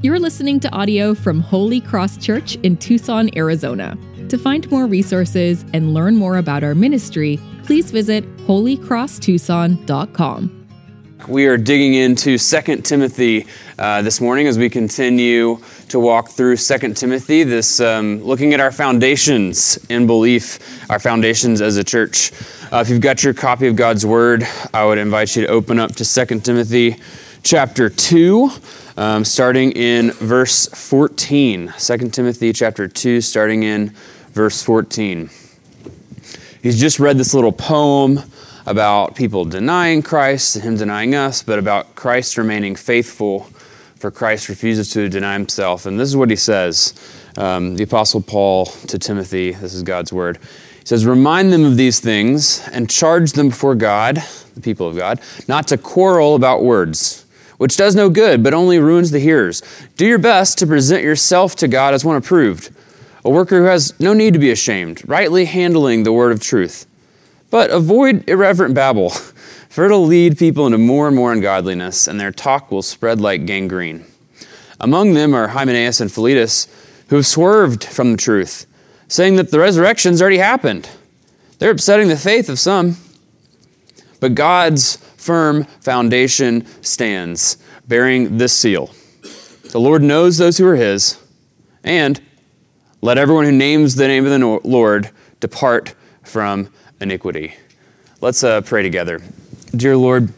You're listening to audio from Holy Cross Church in Tucson, Arizona. To find more resources and learn more about our ministry, please visit holycrosstucson.com. We are digging into 2 Timothy uh, this morning as we continue to walk through 2 Timothy, this um, looking at our foundations in belief, our foundations as a church. Uh, if you've got your copy of God's Word, I would invite you to open up to 2 Timothy chapter 2, um, starting in verse 14. 2 Timothy chapter 2, starting in verse 14. He's just read this little poem about people denying Christ and him denying us, but about Christ remaining faithful, for Christ refuses to deny himself. And this is what he says um, the Apostle Paul to Timothy, this is God's word. He says, Remind them of these things and charge them before God, the people of God, not to quarrel about words, which does no good, but only ruins the hearers. Do your best to present yourself to God as one approved, a worker who has no need to be ashamed, rightly handling the word of truth. But avoid irreverent babble, for it'll lead people into more and more ungodliness, and their talk will spread like gangrene. Among them are Hymenaeus and Philetus, who have swerved from the truth, saying that the resurrection's already happened. They're upsetting the faith of some. But God's firm foundation stands, bearing this seal The Lord knows those who are his, and let everyone who names the name of the Lord depart from iniquity. Let's uh, pray together. Dear Lord,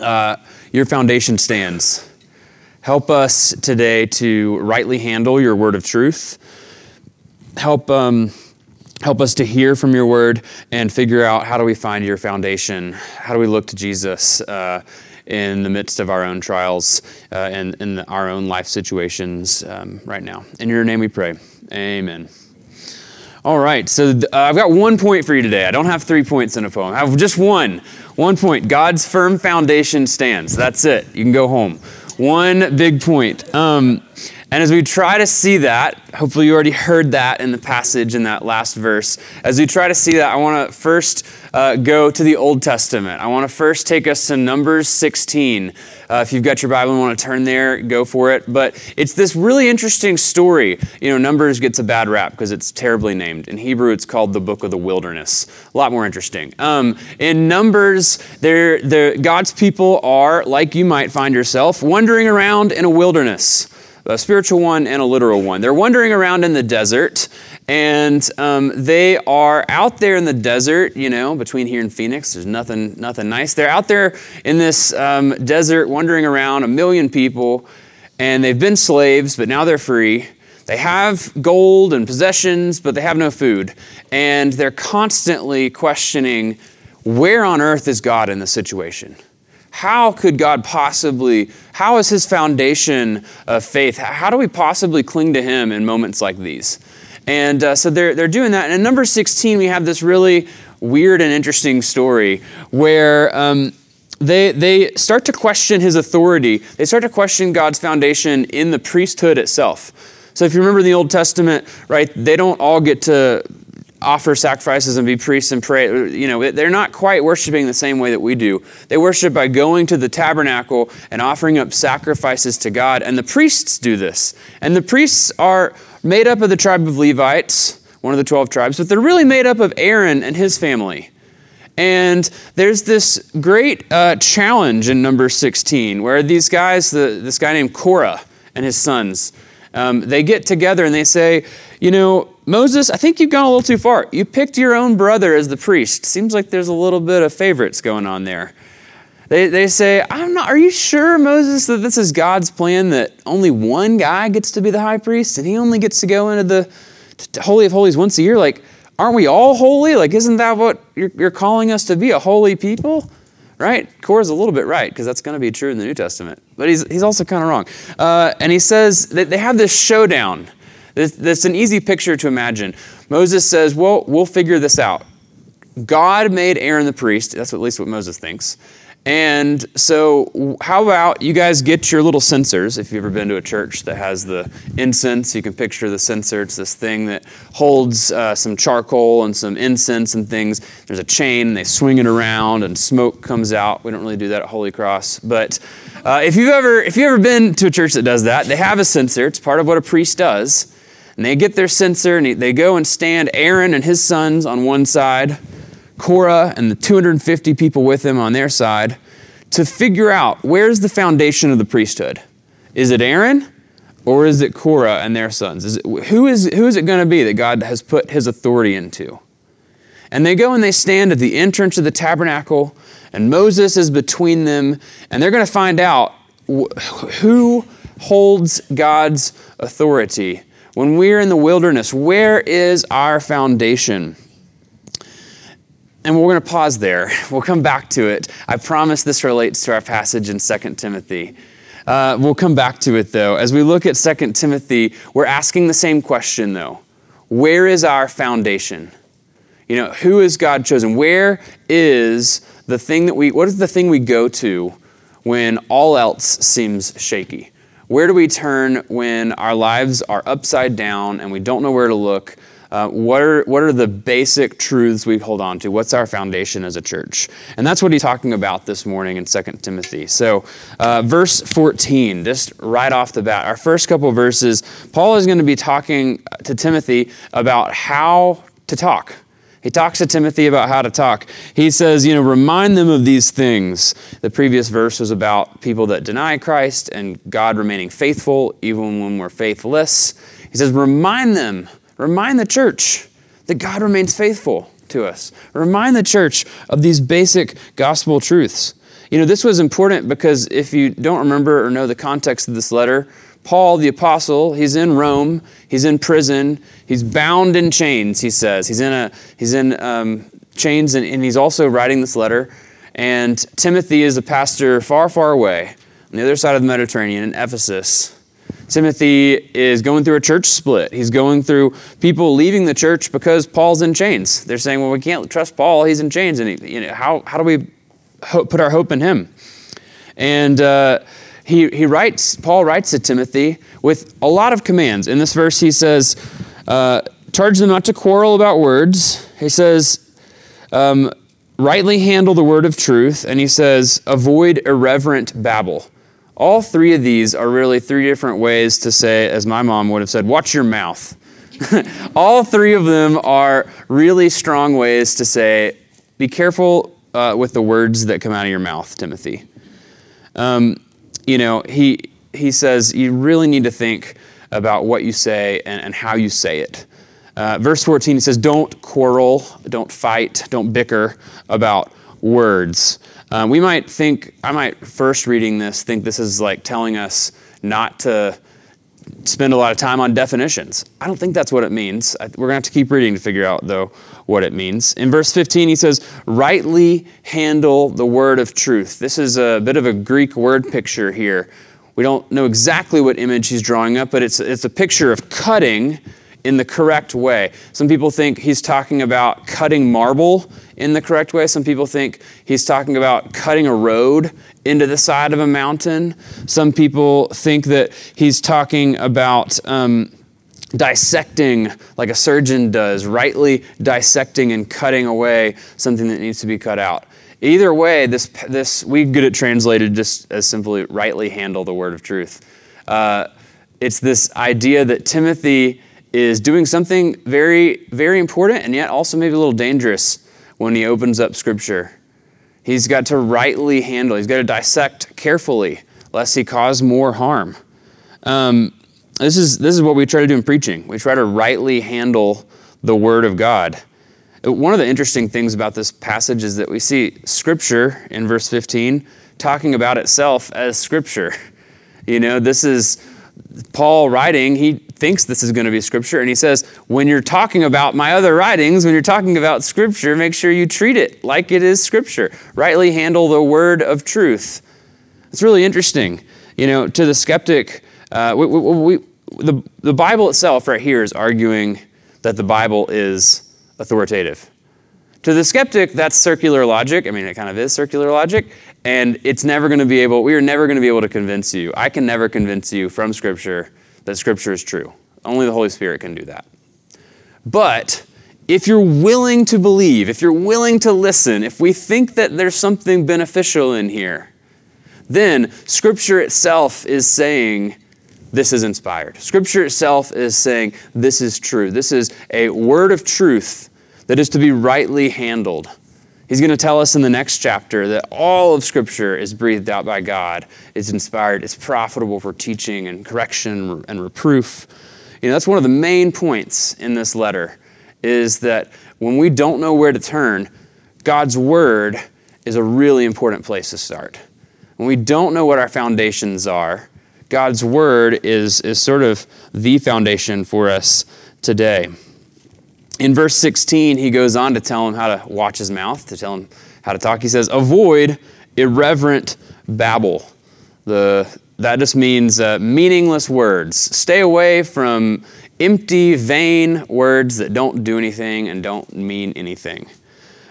uh, your foundation stands. Help us today to rightly handle your word of truth. Help, um, help us to hear from your word and figure out how do we find your foundation? How do we look to Jesus uh, in the midst of our own trials uh, and in our own life situations um, right now? In your name we pray. Amen. All right, so uh, I've got one point for you today. I don't have three points in a poem. I have just one. One point. God's firm foundation stands. That's it. You can go home. One big point. Um, and as we try to see that, hopefully you already heard that in the passage in that last verse. As we try to see that, I want to first uh, go to the Old Testament. I want to first take us to Numbers 16. Uh, if you've got your Bible and want to turn there, go for it. But it's this really interesting story. You know, Numbers gets a bad rap because it's terribly named. In Hebrew, it's called the Book of the Wilderness. A lot more interesting. Um, in Numbers, they're, God's people are, like you might find yourself, wandering around in a wilderness a spiritual one and a literal one. They're wandering around in the desert, and um, they are out there in the desert. You know, between here and Phoenix, there's nothing, nothing nice. They're out there in this um, desert, wandering around, a million people, and they've been slaves, but now they're free. They have gold and possessions, but they have no food, and they're constantly questioning, where on earth is God in this situation? How could God possibly, how is his foundation of faith? How do we possibly cling to him in moments like these? And uh, so they're, they're doing that. And in number 16, we have this really weird and interesting story where um, they, they start to question his authority. They start to question God's foundation in the priesthood itself. So if you remember the Old Testament, right, they don't all get to offer sacrifices and be priests and pray. You know, they're not quite worshiping the same way that we do. They worship by going to the tabernacle and offering up sacrifices to God. And the priests do this. And the priests are made up of the tribe of Levites, one of the 12 tribes, but they're really made up of Aaron and his family. And there's this great uh, challenge in number 16 where these guys, the, this guy named Korah and his sons, um, they get together and they say, you know, Moses, I think you've gone a little too far. You picked your own brother as the priest. Seems like there's a little bit of favorites going on there. They, they say, I'm not, are you sure, Moses, that this is God's plan that only one guy gets to be the high priest and he only gets to go into the Holy of Holies once a year? Like, aren't we all holy? Like, isn't that what you're, you're calling us to be, a holy people? Right? Korah's a little bit right because that's going to be true in the New Testament. But he's, he's also kind of wrong. Uh, and he says that they have this showdown that's an easy picture to imagine. Moses says, Well, we'll figure this out. God made Aaron the priest. That's at least what Moses thinks. And so, how about you guys get your little censers? If you've ever been to a church that has the incense, you can picture the censer. It's this thing that holds uh, some charcoal and some incense and things. There's a chain, and they swing it around, and smoke comes out. We don't really do that at Holy Cross, but uh, if you've ever if you've ever been to a church that does that, they have a censer. It's part of what a priest does, and they get their censer and they go and stand Aaron and his sons on one side Korah and the 250 people with him on their side to figure out where's the foundation of the priesthood. Is it Aaron or is it Korah and their sons? Is it, who, is, who is it going to be that God has put his authority into? And they go and they stand at the entrance of the tabernacle, and Moses is between them, and they're going to find out who holds God's authority. When we're in the wilderness, where is our foundation? And we're going to pause there. We'll come back to it. I promise this relates to our passage in 2 Timothy. Uh, we'll come back to it though. As we look at 2 Timothy, we're asking the same question though Where is our foundation? You know, who is God chosen? Where is the thing that we, what is the thing we go to when all else seems shaky? Where do we turn when our lives are upside down and we don't know where to look? Uh, what, are, what are the basic truths we hold on to? What's our foundation as a church? And that's what he's talking about this morning in 2 Timothy. So, uh, verse 14, just right off the bat, our first couple verses, Paul is going to be talking to Timothy about how to talk. He talks to Timothy about how to talk. He says, you know, remind them of these things. The previous verse was about people that deny Christ and God remaining faithful even when we're faithless. He says, remind them Remind the church that God remains faithful to us. Remind the church of these basic gospel truths. You know, this was important because if you don't remember or know the context of this letter, Paul, the apostle, he's in Rome, he's in prison, he's bound in chains, he says. He's in, a, he's in um, chains and, and he's also writing this letter. And Timothy is a pastor far, far away on the other side of the Mediterranean in Ephesus. Timothy is going through a church split. He's going through people leaving the church because Paul's in chains. They're saying, well, we can't trust Paul. He's in chains. And he, you know, how, how do we put our hope in him? And uh, he, he writes, Paul writes to Timothy with a lot of commands. In this verse, he says, uh, charge them not to quarrel about words. He says, um, rightly handle the word of truth. And he says, avoid irreverent babble. All three of these are really three different ways to say, as my mom would have said, watch your mouth. All three of them are really strong ways to say, be careful uh, with the words that come out of your mouth, Timothy. Um, you know, he, he says you really need to think about what you say and, and how you say it. Uh, verse 14, he says, Don't quarrel, don't fight, don't bicker about words. Um, we might think, I might first reading this think this is like telling us not to spend a lot of time on definitions. I don't think that's what it means. We're going to have to keep reading to figure out, though, what it means. In verse 15, he says, rightly handle the word of truth. This is a bit of a Greek word picture here. We don't know exactly what image he's drawing up, but it's, it's a picture of cutting in the correct way. Some people think he's talking about cutting marble in the correct way. Some people think he's talking about cutting a road into the side of a mountain. Some people think that he's talking about um, dissecting like a surgeon does, rightly dissecting and cutting away something that needs to be cut out. Either way, this, this we get it translated just as simply rightly handle the word of truth. Uh, it's this idea that Timothy is doing something very, very important and yet also maybe a little dangerous when he opens up Scripture. He's got to rightly handle, he's got to dissect carefully lest he cause more harm. Um, this, is, this is what we try to do in preaching. We try to rightly handle the Word of God. One of the interesting things about this passage is that we see Scripture in verse 15 talking about itself as Scripture. You know, this is Paul writing, he thinks this is going to be scripture, and he says, when you're talking about my other writings, when you're talking about scripture, make sure you treat it like it is scripture. Rightly handle the word of truth. It's really interesting. You know, to the skeptic, uh, we, we, we, the, the Bible itself, right here, is arguing that the Bible is authoritative. To the skeptic, that's circular logic. I mean, it kind of is circular logic, and it's never going to be able, we are never going to be able to convince you. I can never convince you from Scripture that Scripture is true. Only the Holy Spirit can do that. But if you're willing to believe, if you're willing to listen, if we think that there's something beneficial in here, then Scripture itself is saying, this is inspired. Scripture itself is saying, this is true. This is a word of truth that is to be rightly handled. He's going to tell us in the next chapter that all of Scripture is breathed out by God, it's inspired, it's profitable for teaching and correction and reproof. You know, that's one of the main points in this letter is that when we don't know where to turn, God's Word is a really important place to start. When we don't know what our foundations are, God's Word is, is sort of the foundation for us today. In verse 16, he goes on to tell him how to watch his mouth, to tell him how to talk. He says, Avoid irreverent babble. The, that just means uh, meaningless words. Stay away from empty, vain words that don't do anything and don't mean anything.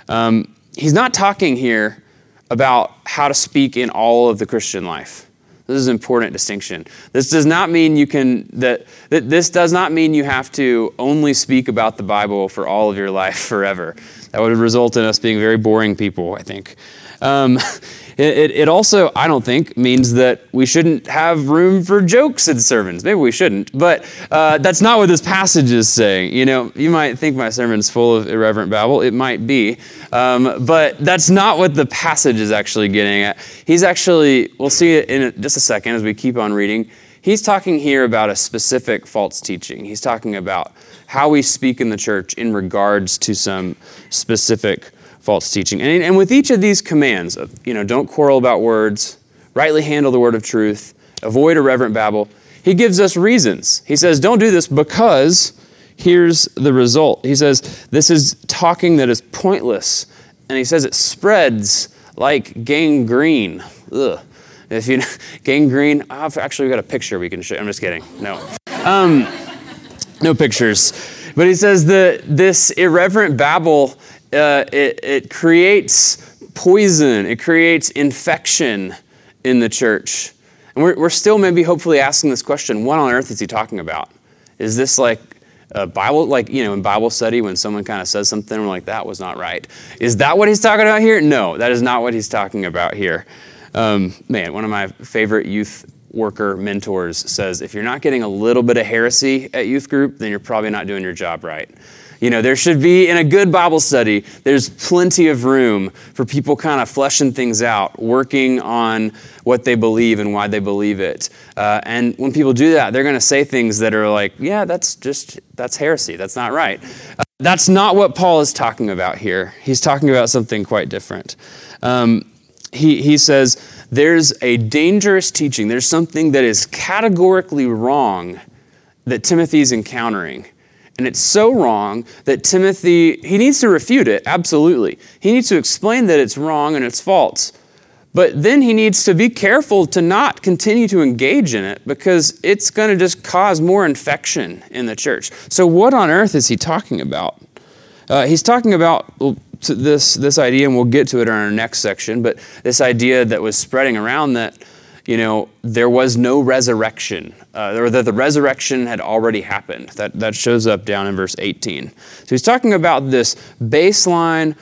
Um, he's not talking here about how to speak in all of the Christian life. This is an important distinction. This does not mean you can that, that this does not mean you have to only speak about the Bible for all of your life forever. That would result in us being very boring people, I think. Um, it, it, also, I don't think, means that we shouldn't have room for jokes in sermons. Maybe we shouldn't, but uh, that's not what this passage is saying. You know, you might think my sermon's full of irreverent babble. It might be, um, but that's not what the passage is actually getting at. He's actually, we'll see it in just a second as we keep on reading. He's talking here about a specific false teaching. He's talking about how we speak in the church in regards to some specific false teaching. And, and with each of these commands, you know, don't quarrel about words, rightly handle the word of truth, avoid irreverent babble, he gives us reasons. He says, don't do this because here's the result. He says, this is talking that is pointless. And he says it spreads like gangrene. Ugh. If you gangrene, I've actually got a picture we can show. I'm just kidding. No. Um, no pictures. But he says that this irreverent babble uh, it, it creates poison, it creates infection in the church. And we're, we're still maybe hopefully asking this question what on earth is he talking about? Is this like a Bible, like, you know, in Bible study when someone kind of says something, we're like, that was not right. Is that what he's talking about here? No, that is not what he's talking about here. Um, man, one of my favorite youth worker mentors says if you're not getting a little bit of heresy at youth group, then you're probably not doing your job right. You know, there should be, in a good Bible study, there's plenty of room for people kind of fleshing things out, working on what they believe and why they believe it. Uh, and when people do that, they're going to say things that are like, yeah, that's just, that's heresy. That's not right. Uh, that's not what Paul is talking about here. He's talking about something quite different. Um, he, he says, there's a dangerous teaching, there's something that is categorically wrong that Timothy's encountering. And it's so wrong that Timothy, he needs to refute it, absolutely. He needs to explain that it's wrong and it's false. But then he needs to be careful to not continue to engage in it because it's going to just cause more infection in the church. So, what on earth is he talking about? Uh, he's talking about this, this idea, and we'll get to it in our next section, but this idea that was spreading around that you know, there was no resurrection, uh, or that the resurrection had already happened. That, that shows up down in verse 18. So he's talking about this baseline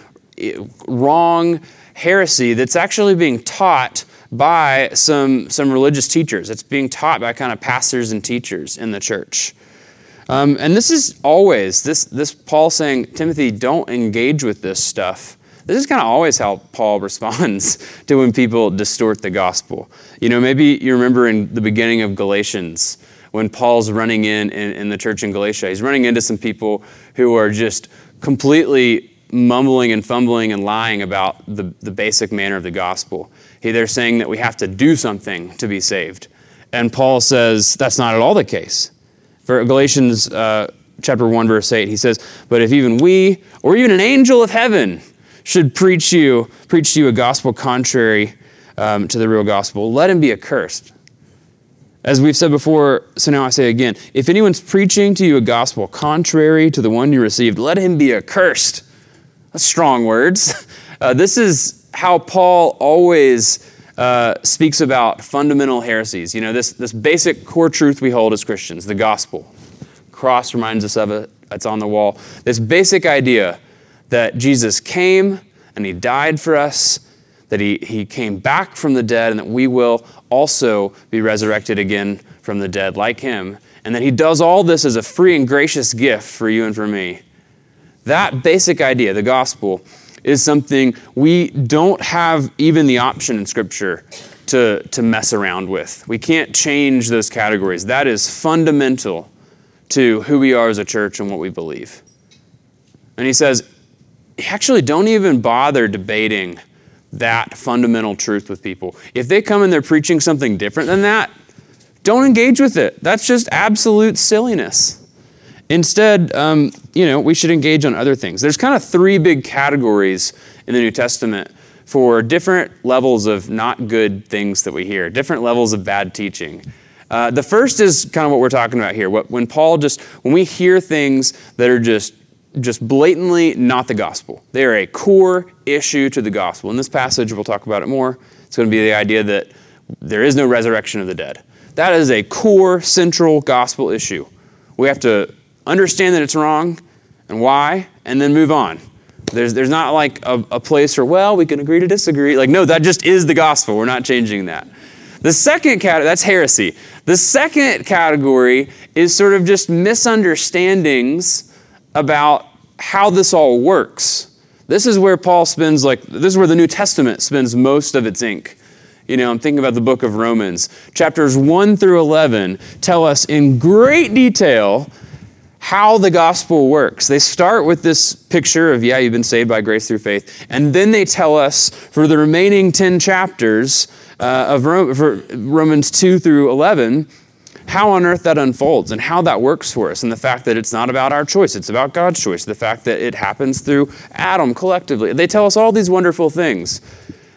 wrong heresy that's actually being taught by some, some religious teachers. It's being taught by kind of pastors and teachers in the church. Um, and this is always, this, this Paul saying, Timothy, don't engage with this stuff. This is kind of always how Paul responds to when people distort the gospel. You know, maybe you remember in the beginning of Galatians when Paul's running in, in, in the church in Galatia, he's running into some people who are just completely mumbling and fumbling and lying about the, the basic manner of the gospel. He, They're saying that we have to do something to be saved. And Paul says that's not at all the case. For Galatians uh, chapter 1, verse 8, he says, But if even we, or even an angel of heaven, should preach you preach to you a gospel contrary um, to the real gospel, let him be accursed. As we've said before, so now I say again if anyone's preaching to you a gospel contrary to the one you received, let him be accursed. That's strong words. Uh, this is how Paul always uh, speaks about fundamental heresies. You know, this, this basic core truth we hold as Christians, the gospel. Cross reminds us of it, it's on the wall. This basic idea that Jesus came and he died for us, that he, he came back from the dead, and that we will also be resurrected again from the dead like him, and that he does all this as a free and gracious gift for you and for me. That basic idea, the gospel, is something we don't have even the option in Scripture to, to mess around with. We can't change those categories. That is fundamental to who we are as a church and what we believe. And he says, actually, don't even bother debating that fundamental truth with people. If they come and they're preaching something different than that, don't engage with it. That's just absolute silliness. Instead, um, you know, we should engage on other things. There's kind of three big categories in the New Testament for different levels of not good things that we hear, different levels of bad teaching. Uh, the first is kind of what we're talking about here. What, when Paul just, when we hear things that are just, just blatantly not the gospel, they are a core issue to the gospel. In this passage, we'll talk about it more. It's going to be the idea that there is no resurrection of the dead. That is a core, central gospel issue. We have to understand that it's wrong and why, and then move on. There's, there's not like a, a place where, well, we can agree to disagree. Like, no, that just is the gospel. We're not changing that. The second category, that's heresy. The second category is sort of just misunderstandings about how this all works. This is where Paul spends, like, this is where the New Testament spends most of its ink. You know, I'm thinking about the book of Romans. Chapters 1 through 11 tell us in great detail how the gospel works. They start with this picture of, yeah, you've been saved by grace through faith. And then they tell us for the remaining 10 chapters uh, of Romans 2 through 11 how on earth that unfolds and how that works for us, and the fact that it's not about our choice, it's about God's choice, the fact that it happens through Adam collectively. They tell us all these wonderful things.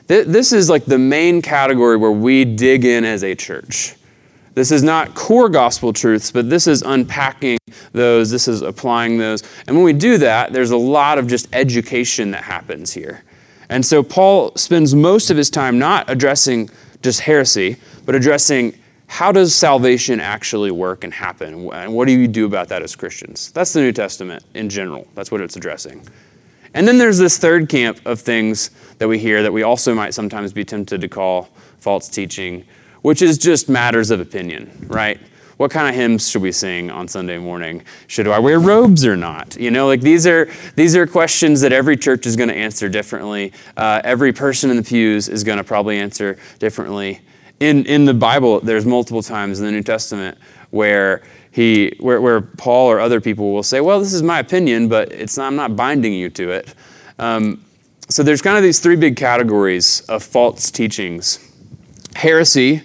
This is like the main category where we dig in as a church. This is not core gospel truths, but this is unpacking those, this is applying those. And when we do that, there's a lot of just education that happens here. And so Paul spends most of his time not addressing just heresy, but addressing how does salvation actually work and happen? And what do you do about that as Christians? That's the New Testament in general. That's what it's addressing. And then there's this third camp of things that we hear that we also might sometimes be tempted to call false teaching, which is just matters of opinion, right? What kind of hymns should we sing on Sunday morning? Should I wear robes or not? You know, like these are these are questions that every church is going to answer differently. Uh, every person in the pews is going to probably answer differently. In in the Bible, there's multiple times in the New Testament where he where, where Paul or other people will say, "Well, this is my opinion, but it's not, I'm not binding you to it." Um, so there's kind of these three big categories of false teachings: heresy,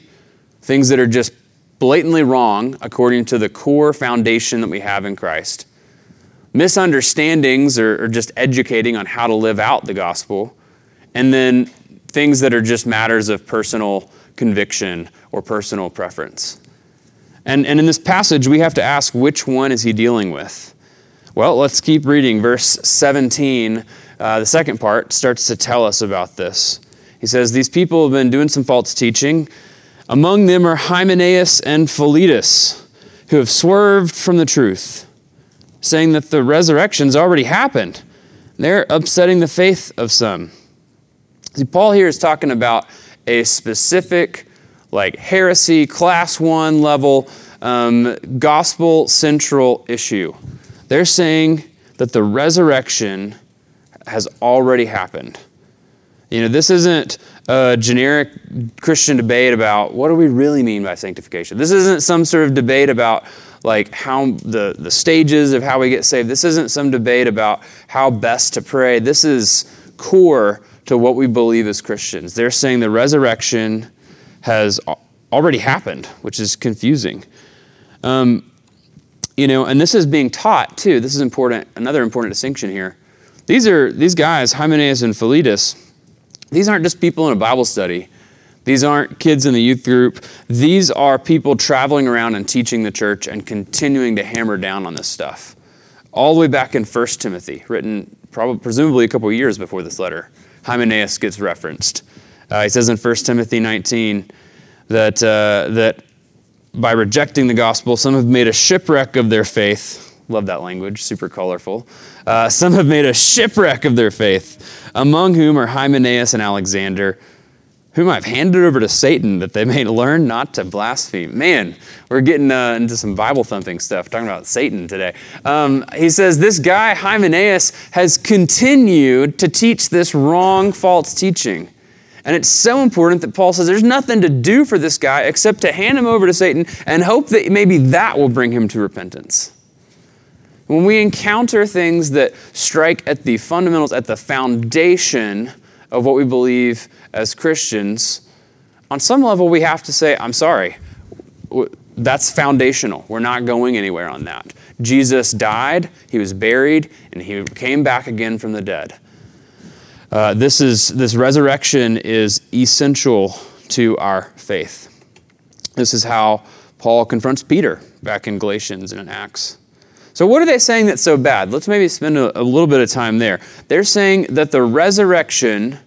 things that are just blatantly wrong according to the core foundation that we have in Christ. Misunderstandings or, or just educating on how to live out the gospel. And then things that are just matters of personal conviction or personal preference. And, and in this passage, we have to ask which one is he dealing with? Well, let's keep reading. Verse 17, uh, the second part, starts to tell us about this. He says, These people have been doing some false teaching. Among them are Hymenaeus and Philetus, who have swerved from the truth, saying that the resurrection's already happened. They're upsetting the faith of some. See, Paul here is talking about a specific, like heresy, class one level, um, gospel central issue. They're saying that the resurrection has already happened. You know, this isn't a generic Christian debate about what do we really mean by sanctification. This isn't some sort of debate about like how the, the stages of how we get saved. This isn't some debate about how best to pray. This is core to what we believe as Christians. They're saying the resurrection has already happened, which is confusing. Um, you know, and this is being taught too. This is important. Another important distinction here. These are these guys, Hymenaeus and Philetus these aren't just people in a Bible study. These aren't kids in the youth group. These are people traveling around and teaching the church and continuing to hammer down on this stuff all the way back in 1 Timothy, written probably, presumably a couple years before this letter. Hymenaeus gets referenced. Uh, he says in 1 Timothy 19 that, uh, that by rejecting the gospel, some have made a shipwreck of their faith. Love that language, super colorful. Uh, some have made a shipwreck of their faith, among whom are Hymenaeus and Alexander whom I've handed over to Satan that they may learn not to blaspheme. Man, we're getting uh, into some Bible thumping stuff, talking about Satan today. Um, he says this guy, Hymenaeus, has continued to teach this wrong, false teaching. And it's so important that Paul says there's nothing to do for this guy except to hand him over to Satan and hope that maybe that will bring him to repentance. When we encounter things that strike at the fundamentals, at the foundation of what we believe as Christians, on some level, we have to say, I'm sorry. That's foundational. We're not going anywhere on that. Jesus died, he was buried, and he came back again from the dead. Uh, this, is, this resurrection is essential to our faith. This is how Paul confronts Peter back in Galatians and in Acts. So, what are they saying that's so bad? Let's maybe spend a, a little bit of time there. They're saying that the resurrection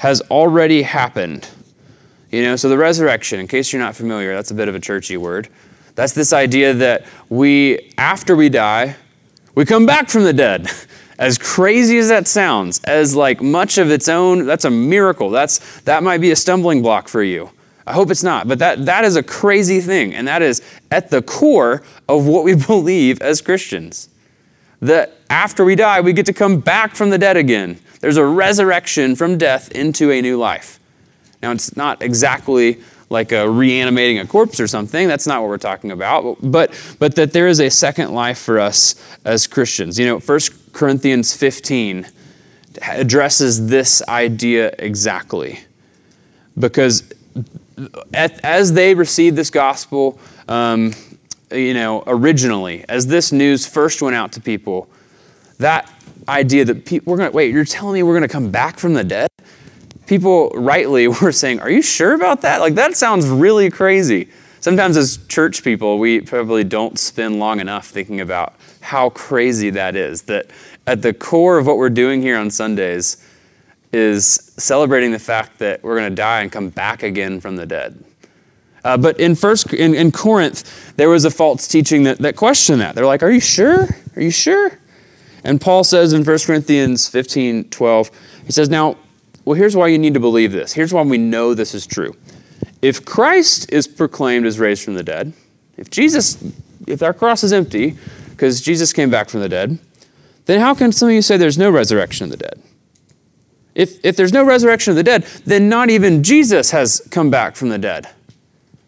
has already happened. You know, so the resurrection, in case you're not familiar, that's a bit of a churchy word. That's this idea that we, after we die, we come back from the dead. As crazy as that sounds, as like much of its own, that's a miracle. That's that might be a stumbling block for you. I hope it's not, but that, that is a crazy thing, and that is at the core of what we believe as Christians. That after we die, we get to come back from the dead again. There's a resurrection from death into a new life. Now, it's not exactly like a reanimating a corpse or something. That's not what we're talking about. But, but that there is a second life for us as Christians. You know, 1 Corinthians 15 addresses this idea exactly. Because as they received this gospel, um, you know, originally, as this news first went out to people, that idea that people, we're going to, wait, you're telling me we're going to come back from the dead? People rightly were saying, Are you sure about that? Like, that sounds really crazy. Sometimes, as church people, we probably don't spend long enough thinking about how crazy that is. That at the core of what we're doing here on Sundays is celebrating the fact that we're going to die and come back again from the dead. Uh, but in first in, in Corinth, there was a false teaching that, that questioned that. They're like, Are you sure? Are you sure? And Paul says in 1 Corinthians 15 12, he says, Now, well, here's why you need to believe this. Here's why we know this is true. If Christ is proclaimed as raised from the dead, if Jesus, if our cross is empty, because Jesus came back from the dead, then how can some of you say there's no resurrection of the dead? If, if there's no resurrection of the dead, then not even Jesus has come back from the dead.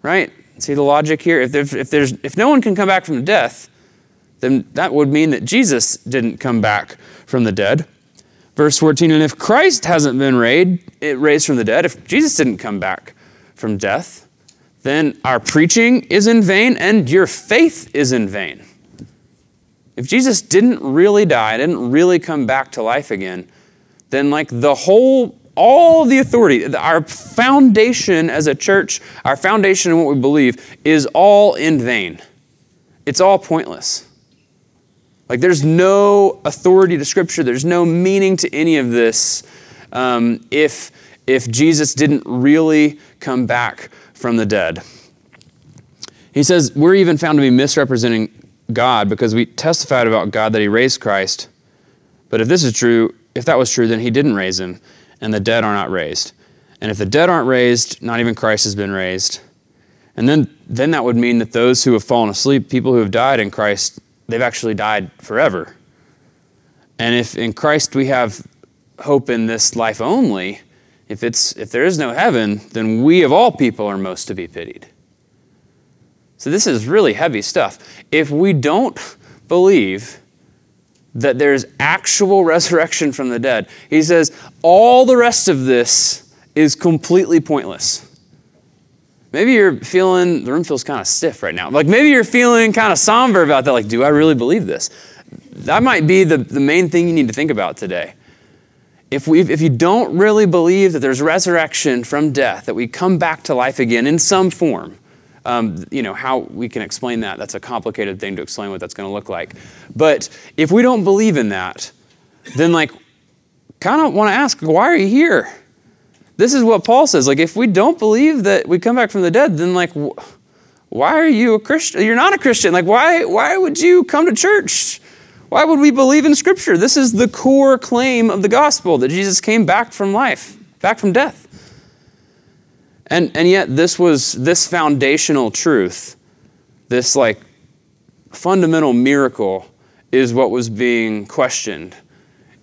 Right? See the logic here? If, if, there's, if no one can come back from death, then that would mean that Jesus didn't come back from the dead. Verse 14, and if Christ hasn't been raised from the dead, if Jesus didn't come back from death, then our preaching is in vain and your faith is in vain. If Jesus didn't really die, didn't really come back to life again, then like the whole all the authority, our foundation as a church, our foundation in what we believe is all in vain. It's all pointless. Like, there's no authority to Scripture, there's no meaning to any of this um, if, if Jesus didn't really come back from the dead. He says, We're even found to be misrepresenting God because we testified about God that He raised Christ. But if this is true, if that was true, then He didn't raise Him, and the dead are not raised. And if the dead aren't raised, not even Christ has been raised. And then, then that would mean that those who have fallen asleep, people who have died in Christ, they've actually died forever. And if in Christ we have hope in this life only, if, it's, if there is no heaven, then we of all people are most to be pitied. So this is really heavy stuff. If we don't believe that there's actual resurrection from the dead, he says all the rest of this is completely pointless. Maybe you're feeling, the room feels kind of stiff right now. Like maybe you're feeling kind of somber about that. Like, do I really believe this? That might be the, the main thing you need to think about today. If, we if you don't really believe that there's resurrection from death, that we come back to life again in some form, Um, you know, how we can explain that, that's a complicated thing to explain what that's going to look like. But if we don't believe in that, then, like, kind of want to ask, why are you here? This is what Paul says. Like, if we don't believe that we come back from the dead, then, like, wh- why are you a Christian? You're not a Christian. Like, why, why would you come to church? Why would we believe in Scripture? This is the core claim of the gospel that Jesus came back from life, back from death. And, and yet, this was this foundational truth, this like fundamental miracle, is what was being questioned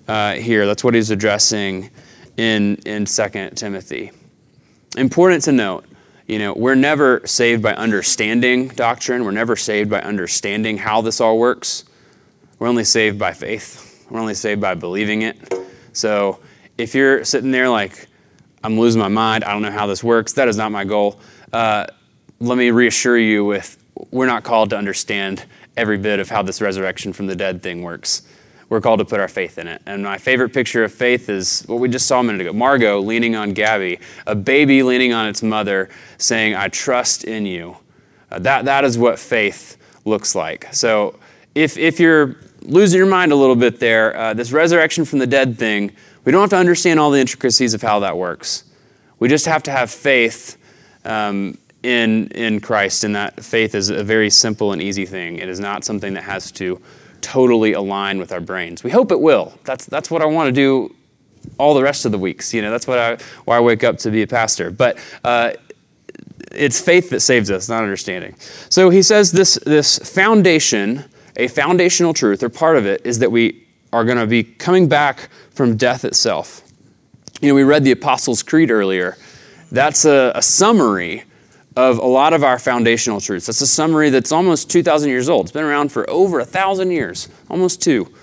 uh, here. That's what he's addressing in, in 2 Timothy. Important to note, you know, we're never saved by understanding doctrine. We're never saved by understanding how this all works. We're only saved by faith. We're only saved by believing it. So if you're sitting there like, I'm losing my mind, I don't know how this works, that is not my goal. Uh, let me reassure you with we're not called to understand every bit of how this resurrection from the dead thing works. We're called to put our faith in it. And my favorite picture of faith is what we just saw a minute ago Margot leaning on Gabby, a baby leaning on its mother, saying, I trust in you. Uh, that, that is what faith looks like. So if, if you're losing your mind a little bit there, uh, this resurrection from the dead thing, we don't have to understand all the intricacies of how that works. We just have to have faith um, in, in Christ, and that faith is a very simple and easy thing. It is not something that has to totally align with our brains. We hope it will. That's, that's what I want to do all the rest of the weeks. You know, that's what I, why I wake up to be a pastor. But uh, it's faith that saves us, not understanding. So he says this, this foundation, a foundational truth, or part of it, is that we are going to be coming back from death itself. You know, we read the Apostles' Creed earlier. That's a, a summary of a lot of our foundational truths. That's a summary that's almost 2,000 years old. It's been around for over a thousand years, almost two,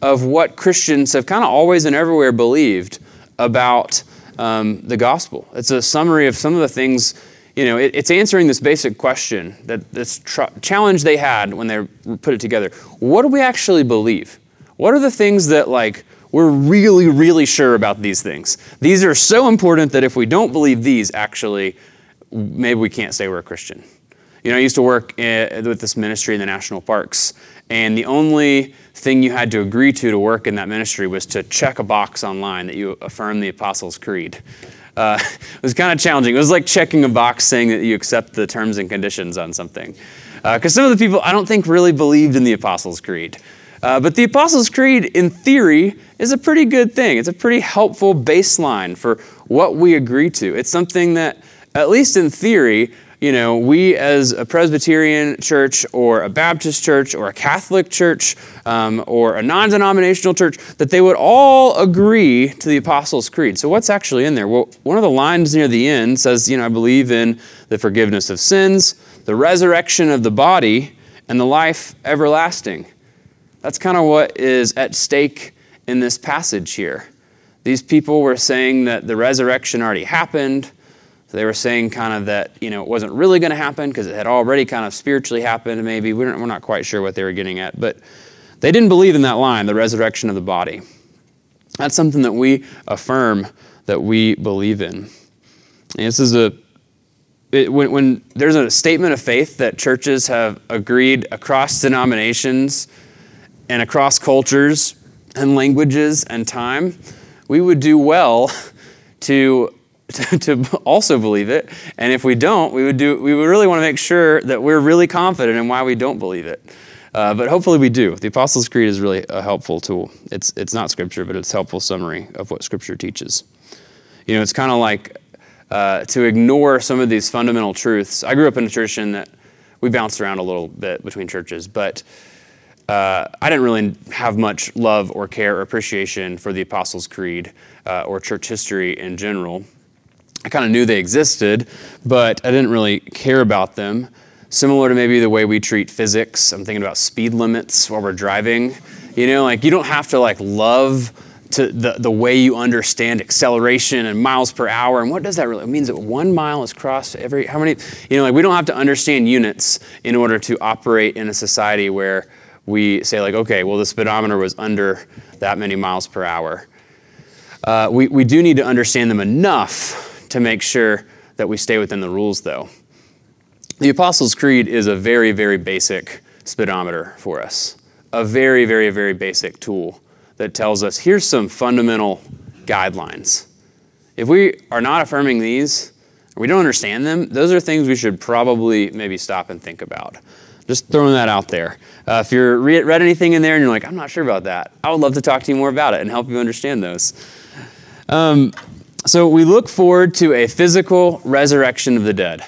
of what Christians have kind of always and everywhere believed about um, the gospel. It's a summary of some of the things, you know, it, it's answering this basic question, that this tr- challenge they had when they put it together. What do we actually believe? What are the things that, like, we're really, really sure about these things? These are so important that if we don't believe these, actually, maybe we can't say we're a Christian. You know, I used to work in, with this ministry in the national parks, and the only thing you had to agree to to work in that ministry was to check a box online that you affirm the Apostles' Creed. Uh, it was kind of challenging. It was like checking a box saying that you accept the terms and conditions on something. Because uh, some of the people, I don't think, really believed in the Apostles' Creed. Uh, but the Apostles' Creed, in theory, is a pretty good thing. It's a pretty helpful baseline for what we agree to. It's something that at least in theory, you know, we as a Presbyterian church or a Baptist church or a Catholic church um, or a non denominational church, that they would all agree to the Apostles' Creed. So, what's actually in there? Well, one of the lines near the end says, you know, I believe in the forgiveness of sins, the resurrection of the body, and the life everlasting. That's kind of what is at stake in this passage here. These people were saying that the resurrection already happened so they were saying kind of that, you know, it wasn't really going to happen because it had already kind of spiritually happened, maybe. We're not quite sure what they were getting at. But they didn't believe in that line, the resurrection of the body. That's something that we affirm that we believe in. And this is a, it, when, when there's a statement of faith that churches have agreed across denominations and across cultures and languages and time, we would do well to to, also believe it. And if we don't, we would do. We would really want to make sure that we're really confident in why we don't believe it. Uh, but hopefully we do. The Apostles' Creed is really a helpful tool. It's it's not Scripture, but it's a helpful summary of what Scripture teaches. You know, it's kind of like uh, to ignore some of these fundamental truths. I grew up in a tradition that we bounced around a little bit between churches, but. Uh, I didn't really have much love or care or appreciation for the Apostles' Creed uh, or church history in general. I kind of knew they existed, but I didn't really care about them. Similar to maybe the way we treat physics. I'm thinking about speed limits while we're driving. You know, like you don't have to like love to the, the way you understand acceleration and miles per hour. And what does that really? It means that one mile is crossed every how many? You know, like we don't have to understand units in order to operate in a society where we say like, okay, well the speedometer was under that many miles per hour. Uh, we, we do need to understand them enough to make sure that we stay within the rules, though. The Apostles' Creed is a very, very basic speedometer for us, a very, very, very basic tool that tells us here's some fundamental guidelines. If we are not affirming these, we don't understand them, those are things we should probably maybe stop and think about. Just throwing that out there. Uh, if you're re- read anything in there and you're like, I'm not sure about that, I would love to talk to you more about it and help you understand those. Um, so we look forward to a physical resurrection of the dead.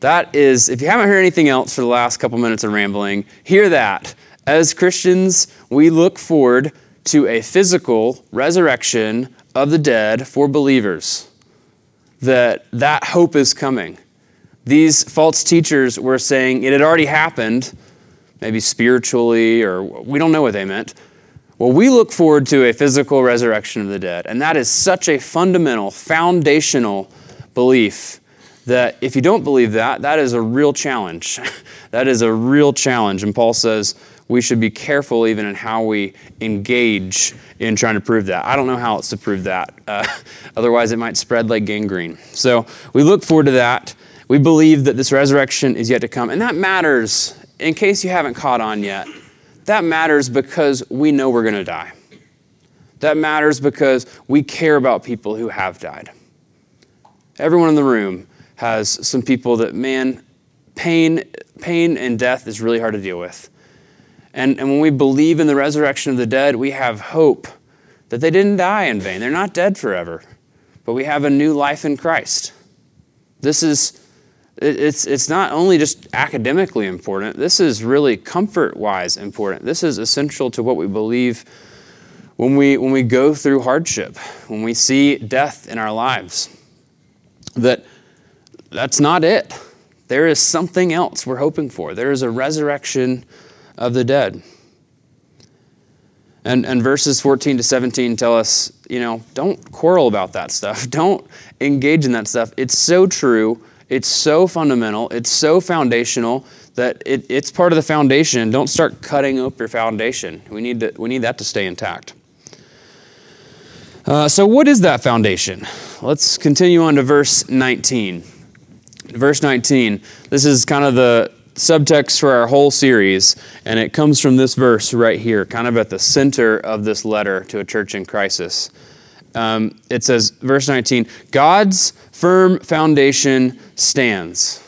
That is, if you haven't heard anything else for the last couple minutes of rambling, hear that. As Christians, we look forward to a physical resurrection of the dead for believers. That that hope is coming. These false teachers were saying it had already happened, maybe spiritually, or we don't know what they meant. Well, we look forward to a physical resurrection of the dead, and that is such a fundamental, foundational belief that if you don't believe that, that is a real challenge. that is a real challenge. And Paul says we should be careful even in how we engage in trying to prove that. I don't know how else to prove that. Uh, otherwise, it might spread like gangrene. So we look forward to that. We believe that this resurrection is yet to come. And that matters, in case you haven't caught on yet, that matters because we know we're going to die. That matters because we care about people who have died. Everyone in the room has some people that, man, pain, pain and death is really hard to deal with. And, and when we believe in the resurrection of the dead, we have hope that they didn't die in vain. They're not dead forever, but we have a new life in Christ. This is, it's, it's not only just academically important, this is really comfort wise important. This is essential to what we believe when we, when we go through hardship, when we see death in our lives. That that's not it. There is something else we're hoping for. There is a resurrection of the dead. And, and verses 14 to 17 tell us, you know, don't quarrel about that stuff. Don't engage in that stuff. It's so true. It's so fundamental. It's so foundational that it, it's part of the foundation. Don't start cutting up your foundation. We need, to, we need that to stay intact. Uh, so, what is that foundation? Let's continue on to verse 19 verse 19. This is kind of the subtext for our whole series, and it comes from this verse right here, kind of at the center of this letter to a church in crisis. Um, it says, verse 19, God's firm foundation stands.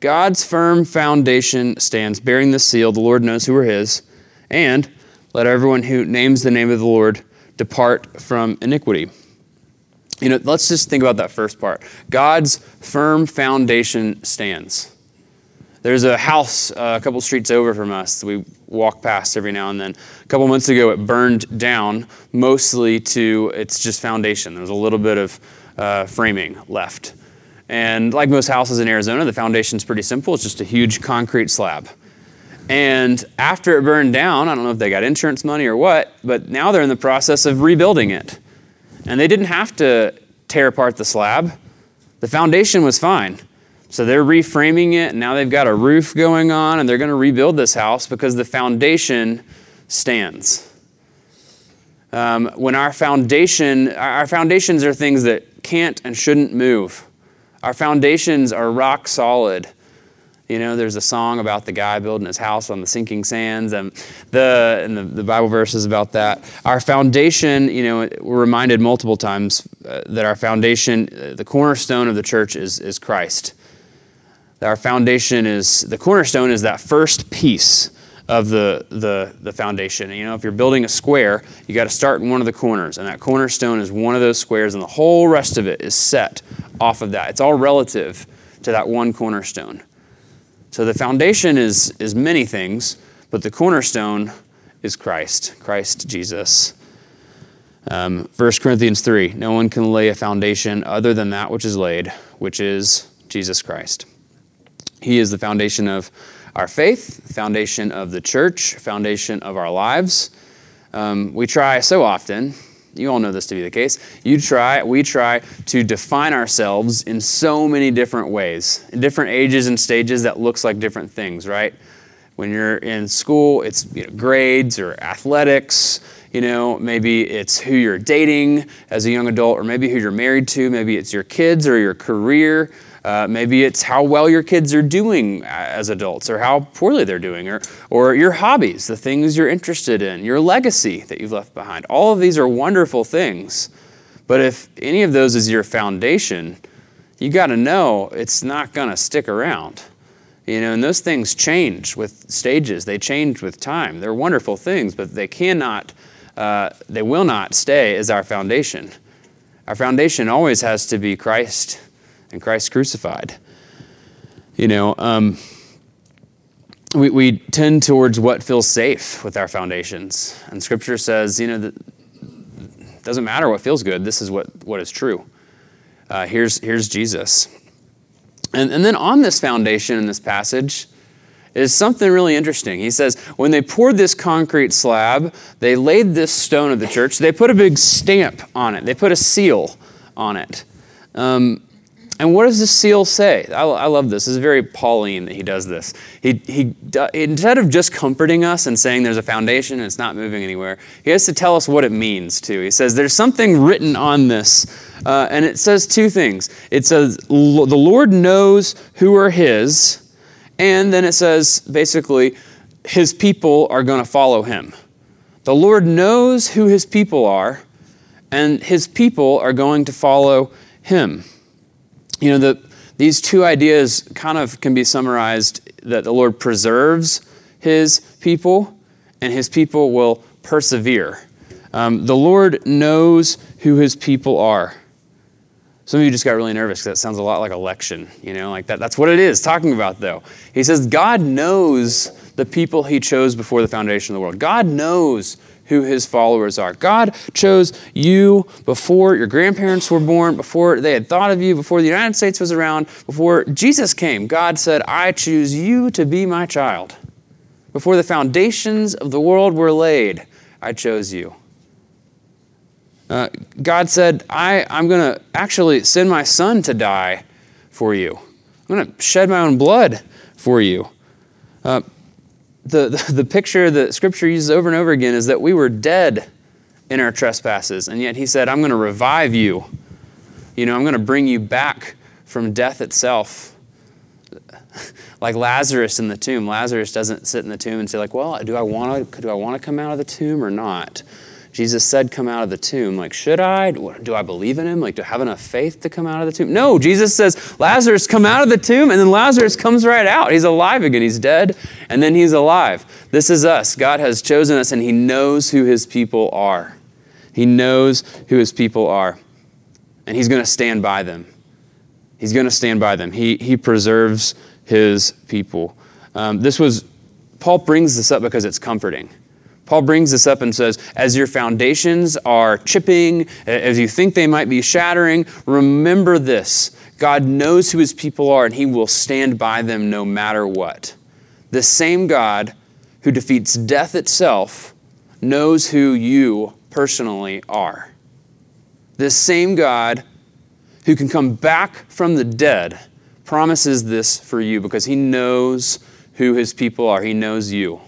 God's firm foundation stands, bearing the seal, the Lord knows who are his, and let everyone who names the name of the Lord depart from iniquity. You know, let's just think about that first part. God's firm foundation stands. There's a house uh, a couple streets over from us we walk past every now and then. A couple months ago, it burned down mostly to its just foundation. There was a little bit of uh, framing left. And like most houses in Arizona, the foundation's pretty simple. It's just a huge concrete slab. And after it burned down, I don't know if they got insurance money or what, but now they're in the process of rebuilding it. And they didn't have to tear apart the slab, the foundation was fine. So they're reframing it, and now they've got a roof going on, and they're going to rebuild this house because the foundation stands. Um, when our foundation, our foundations are things that can't and shouldn't move. Our foundations are rock solid. You know, there's a song about the guy building his house on the sinking sands, and the and the, the Bible verses about that. Our foundation, you know, we're reminded multiple times uh, that our foundation, uh, the cornerstone of the church, is is Christ. That our foundation is the cornerstone is that first piece of the, the, the foundation. You know, if you're building a square, you got to start in one of the corners, and that cornerstone is one of those squares, and the whole rest of it is set off of that. It's all relative to that one cornerstone. So the foundation is, is many things, but the cornerstone is Christ, Christ Jesus. Um, 1 Corinthians 3 No one can lay a foundation other than that which is laid, which is Jesus Christ. He is the foundation of our faith, foundation of the church, foundation of our lives. Um, we try so often you all know this to be the case. You try, we try to define ourselves in so many different ways, in different ages and stages that looks like different things, right? When you're in school, it's you know, grades or athletics. You know, maybe it's who you're dating as a young adult, or maybe who you're married to. Maybe it's your kids or your career. Uh, maybe it's how well your kids are doing as adults, or how poorly they're doing, or, or your hobbies, the things you're interested in, your legacy that you've left behind. All of these are wonderful things. But if any of those is your foundation, you got to know it's not going to stick around. You know, and those things change with stages. They change with time. They're wonderful things, but they cannot, uh, they will not stay as our foundation. Our foundation always has to be Christ and Christ crucified. You know, um, we, we tend towards what feels safe with our foundations. And Scripture says, you know, that it doesn't matter what feels good, this is what, what is true. Uh, here's, here's Jesus. And, and then on this foundation in this passage is something really interesting. He says, when they poured this concrete slab, they laid this stone of the church, they put a big stamp on it, they put a seal on it. Um, and what does the seal say? I, I, love this. Is very Pauline that he does this. He, he, instead of just comforting us and saying there's a foundation and it's not moving anywhere, he has to tell us what it means too. He says there's something written on this, uh, and it says two things. It says the Lord knows who are his, and then it says basically his people are going to follow him. The Lord knows who his people are, and his people are going to follow him you know, the, these two ideas kind of can be summarized that the Lord preserves his people and his people will persevere. Um, the Lord knows who his people are. Some of you just got really nervous because that sounds a lot like election, you know, like that. That's what it is talking about, though. He says God knows the people he chose before the foundation of the world. God knows who his followers are. God chose you before your grandparents were born, before they had thought of you, before the United States was around, before Jesus came. God said, I choose you to be my child. Before the foundations of the world were laid, I chose you. Uh, God said, I, I'm going to actually send my son to die for you. I'm going to shed my own blood for you. Uh, the, the, the picture that Scripture uses over and over again is that we were dead in our trespasses, and yet He said, I'm going to revive you. You know, I'm going to bring you back from death itself. like Lazarus in the tomb. Lazarus doesn't sit in the tomb and say, like, well, do I want to do I want to come out of the tomb or not? Jesus said, Come out of the tomb. Like, should I? Do I believe in him? Like, do I have enough faith to come out of the tomb? No, Jesus says, Lazarus, come out of the tomb. And then Lazarus comes right out. He's alive again. He's dead, and then he's alive. This is us. God has chosen us, and he knows who his people are. He knows who his people are, and he's going to stand by them. He's going to stand by them. He, he preserves his people. Um, this was, Paul brings this up because it's comforting. Paul brings this up and says, as your foundations are chipping, as you think they might be shattering, remember this. God knows who his people are, and he will stand by them no matter what. The same God who defeats death itself knows who you personally are. The same God who can come back from the dead promises this for you because he knows who his people are. He knows you.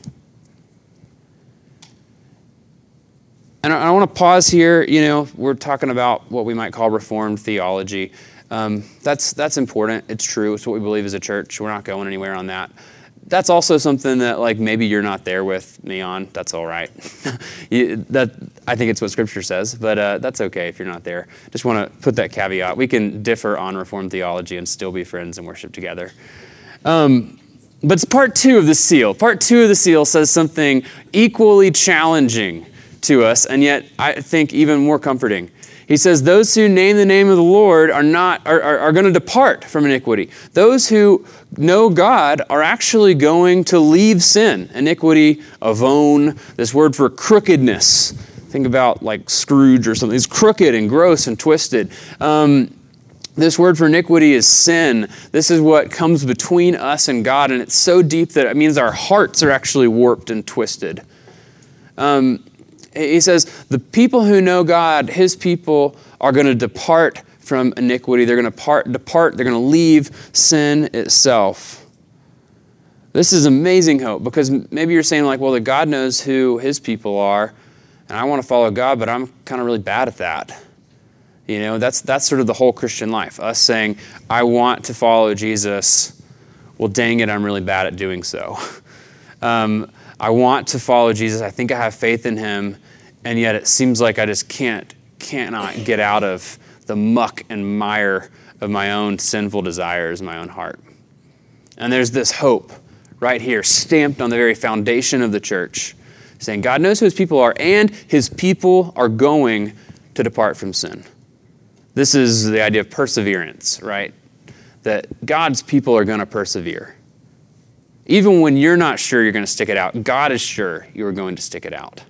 And I, I want to pause here. You know, we're talking about what we might call Reformed theology. Um, that's, that's important. It's true. It's what we believe as a church. We're not going anywhere on that. That's also something that, like, maybe you're not there with me on. That's all right. you, that I think it's what Scripture says, but uh, that's okay if you're not there. Just want to put that caveat. We can differ on Reformed theology and still be friends and worship together. Um, but it's part two of the seal. Part two of the seal says something equally challenging to us, and yet I think even more comforting. He says, Those who name the name of the Lord are not are, are, are going to depart from iniquity. Those who know God are actually going to leave sin. Iniquity, avon, this word for crookedness. Think about like Scrooge or something. It's crooked and gross and twisted. Um, this word for iniquity is sin. This is what comes between us and God, and it's so deep that it means our hearts are actually warped and twisted. Um, he says, the people who know God, his people, are going to depart from iniquity. They're going to part, depart, they're going to leave sin itself. This is amazing hope because maybe you're saying, like, well, that God knows who his people are, and I want to follow God, but I'm kind of really bad at that. You know, that's, that's sort of the whole Christian life. Us saying, I want to follow Jesus. Well, dang it, I'm really bad at doing so. Um, I want to follow Jesus. I think I have faith in him. And yet it seems like I just can't, cannot get out of the muck and mire of my own sinful desires, my own heart. And there's this hope right here, stamped on the very foundation of the church, saying God knows who his people are, and his people are going to depart from sin. This is the idea of perseverance, right? That God's people are going to persevere. Even when you're not sure you're going to stick it out, God is sure you are going to stick it out.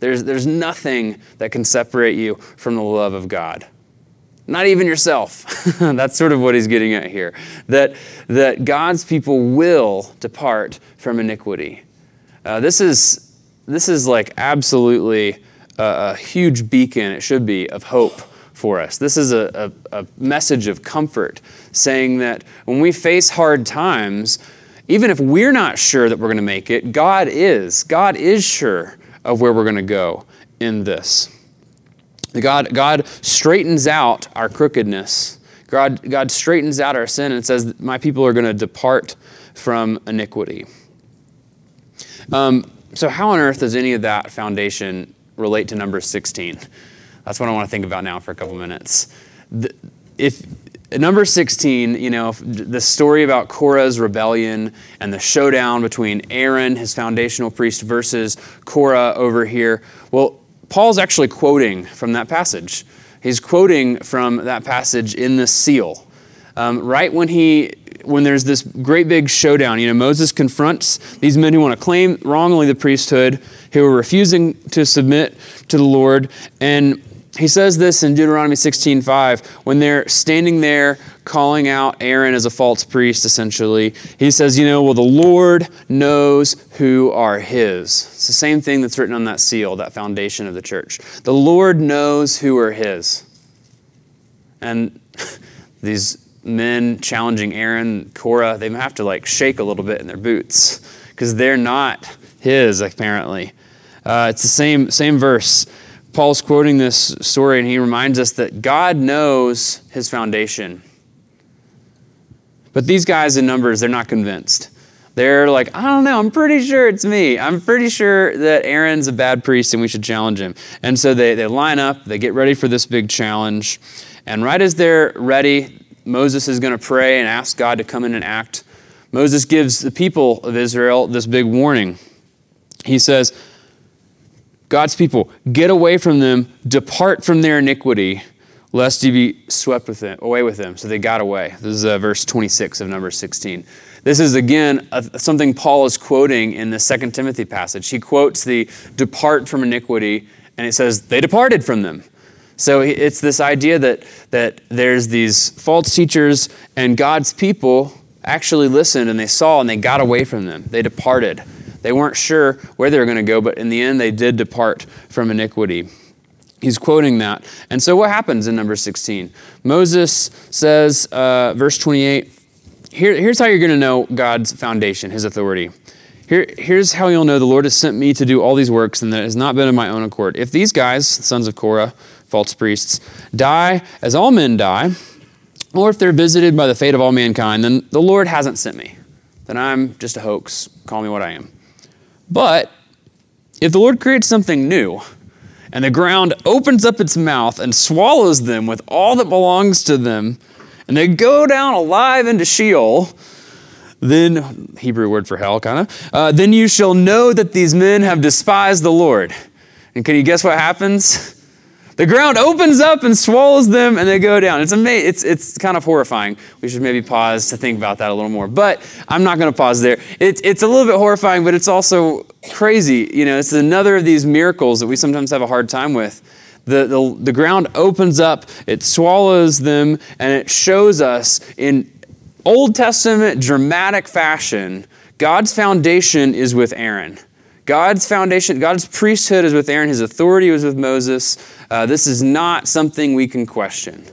There's, there's nothing that can separate you from the love of God. Not even yourself. That's sort of what he's getting at here. That, that God's people will depart from iniquity. Uh, this, is, this is like absolutely a, a huge beacon, it should be, of hope for us. This is a, a, a message of comfort, saying that when we face hard times, even if we're not sure that we're going to make it, God is. God is sure of where we're going to go in this. God, God straightens out our crookedness. God, God straightens out our sin and says, My people are going to depart from iniquity. Um, so, how on earth does any of that foundation relate to number 16? That's what I want to think about now for a couple minutes. If number 16, you know, the story about Korah's rebellion and the showdown between Aaron, his foundational priest, versus Korah over here. Well, Paul's actually quoting from that passage. He's quoting from that passage in the seal. Um, right when he when there's this great big showdown, you know, Moses confronts these men who want to claim wrongly the priesthood, who are refusing to submit to the Lord, and he says this in Deuteronomy 16:5 when they're standing there calling out Aaron as a false priest essentially. He says, "You know, well the Lord knows who are his." It's the same thing that's written on that seal, that foundation of the church. The Lord knows who are his. And these men challenging Aaron, Korah, they have to like shake a little bit in their boots because they're not his apparently. Uh, it's the same same verse. Paul's quoting this story and he reminds us that God knows his foundation. But these guys in Numbers, they're not convinced. They're like, I don't know, I'm pretty sure it's me. I'm pretty sure that Aaron's a bad priest and we should challenge him. And so they, they line up, they get ready for this big challenge. And right as they're ready, Moses is going to pray and ask God to come in and act. Moses gives the people of Israel this big warning. He says, God's people, get away from them, depart from their iniquity, lest you be swept with them, away with them. So they got away. This is uh, verse 26 of number 16. This is again something Paul is quoting in the Second Timothy passage. He quotes the depart from iniquity, and it says they departed from them. So it's this idea that, that there's these false teachers, and God's people actually listened and they saw and they got away from them. They departed. They weren't sure where they were going to go, but in the end, they did depart from iniquity. He's quoting that. And so, what happens in number 16? Moses says, uh, verse 28, Here, here's how you're going to know God's foundation, his authority. Here, here's how you'll know the Lord has sent me to do all these works and that it has not been of my own accord. If these guys, sons of Korah, false priests, die as all men die, or if they're visited by the fate of all mankind, then the Lord hasn't sent me. Then I'm just a hoax. Call me what I am. But if the Lord creates something new, and the ground opens up its mouth and swallows them with all that belongs to them, and they go down alive into Sheol, then, Hebrew word for hell, kind of, uh, then you shall know that these men have despised the Lord. And can you guess what happens? The ground opens up and swallows them and they go down. It's amazing. It's, it's kind of horrifying. We should maybe pause to think about that a little more. But I'm not going to pause there. It, it's a little bit horrifying, but it's also crazy. You know, it's another of these miracles that we sometimes have a hard time with. The, the, the ground opens up, it swallows them, and it shows us in Old Testament dramatic fashion God's foundation is with Aaron. God's foundation, God's priesthood is with Aaron, his authority was with Moses. Uh, this is not something we can question.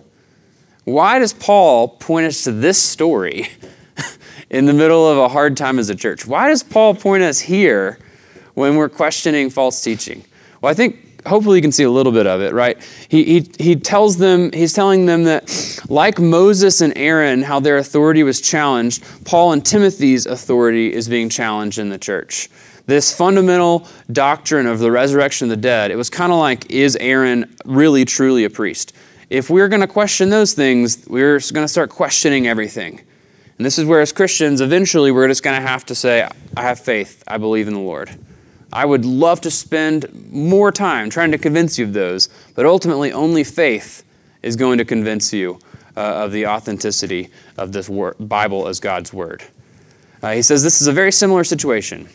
Why does Paul point us to this story in the middle of a hard time as a church? Why does Paul point us here when we're questioning false teaching? Well, I think hopefully you can see a little bit of it, right? He, he, he tells them, he's telling them that like Moses and Aaron, how their authority was challenged, Paul and Timothy's authority is being challenged in the church. This fundamental doctrine of the resurrection of the dead, it was kind of like, is Aaron really truly a priest? If we're going to question those things, we're going to start questioning everything. And this is where, as Christians, eventually we're just going to have to say, I have faith, I believe in the Lord. I would love to spend more time trying to convince you of those, but ultimately, only faith is going to convince you uh, of the authenticity of this wor- Bible as God's Word. Uh, he says this is a very similar situation.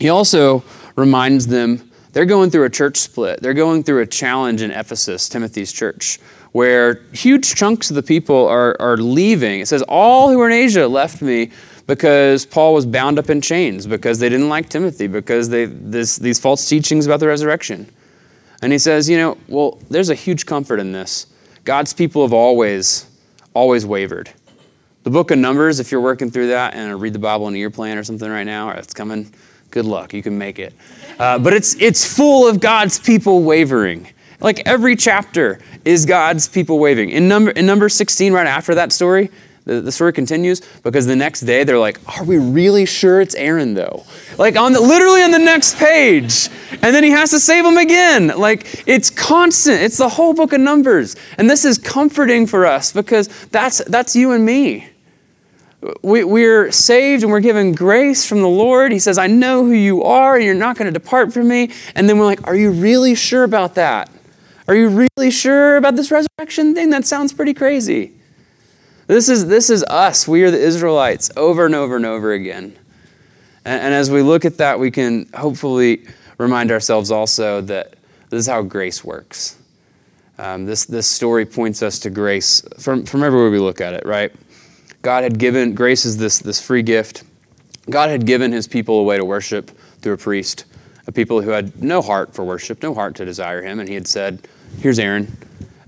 He also reminds them they're going through a church split. They're going through a challenge in Ephesus, Timothy's church, where huge chunks of the people are, are leaving. It says, All who are in Asia left me because Paul was bound up in chains, because they didn't like Timothy, because they, this, these false teachings about the resurrection. And he says, you know, well, there's a huge comfort in this. God's people have always, always wavered. The book of Numbers, if you're working through that and read the Bible in a year plan or something right now, or it's coming, good luck. You can make it. Uh, but it's, it's full of God's people wavering. Like every chapter is God's people wavering. In number, in number 16, right after that story, the, the story continues because the next day they're like, Are we really sure it's Aaron though? Like on the, literally on the next page. And then he has to save them again. Like it's constant. It's the whole book of Numbers. And this is comforting for us because that's, that's you and me. We, we're saved and we're given grace from the Lord. He says, I know who you are, and you're not going to depart from me. And then we're like, Are you really sure about that? Are you really sure about this resurrection thing? That sounds pretty crazy. This is, this is us. We are the Israelites over and over and over again. And, and as we look at that, we can hopefully remind ourselves also that this is how grace works. Um, this, this story points us to grace from, from everywhere we look at it, right? God had given, grace is this, this free gift. God had given his people a way to worship through a priest, a people who had no heart for worship, no heart to desire him. And he had said, Here's Aaron.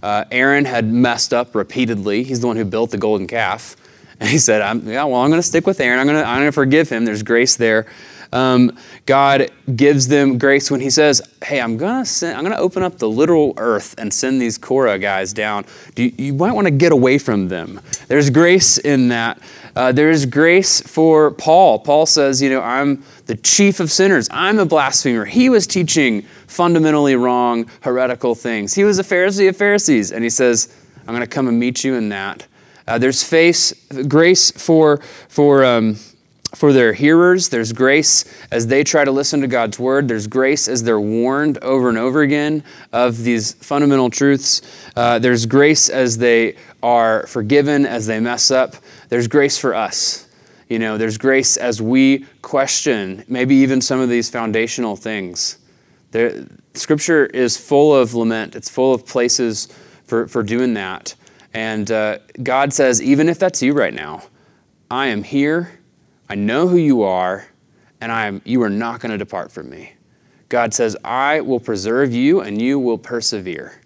Uh, Aaron had messed up repeatedly. He's the one who built the golden calf. And he said, I'm, Yeah, well, I'm going to stick with Aaron. I'm going to I'm to forgive him. There's grace there. Um, God gives them grace when He says, "Hey, I'm gonna send, I'm gonna open up the literal earth and send these Korah guys down. You, you, might want to get away from them." There's grace in that. Uh, there is grace for Paul. Paul says, "You know, I'm the chief of sinners. I'm a blasphemer." He was teaching fundamentally wrong, heretical things. He was a Pharisee of Pharisees, and he says, "I'm to come and meet you in that." Uh, there's face, grace for for um, for their hearers. There's grace as they try to listen to God's word. There's grace as they're warned over and over again of these fundamental truths. Uh, there's grace as they are forgiven, as they mess up. There's grace for us. You know, there's grace as we question maybe even some of these foundational things. There, scripture is full of lament, it's full of places for, for doing that. And uh, God says, even if that's you right now, I am here I know who you are, and I am, you are not going to depart from me. God says, I will preserve you, and you will persevere.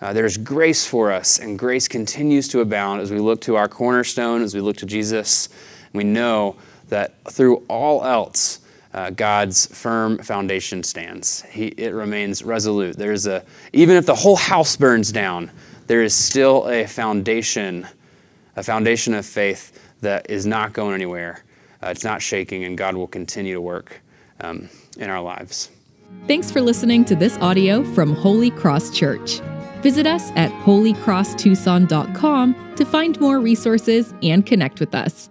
Uh, there's grace for us, and grace continues to abound as we look to our cornerstone, as we look to Jesus. We know that through all else, uh, God's firm foundation stands. He, it remains resolute. There's a, even if the whole house burns down, there is still a foundation, a foundation of faith that is not going anywhere it's not shaking, and God will continue to work um, in our lives. Thanks for listening to this audio from Holy Cross Church. Visit us at holycrosstucson.com to find more resources and connect with us.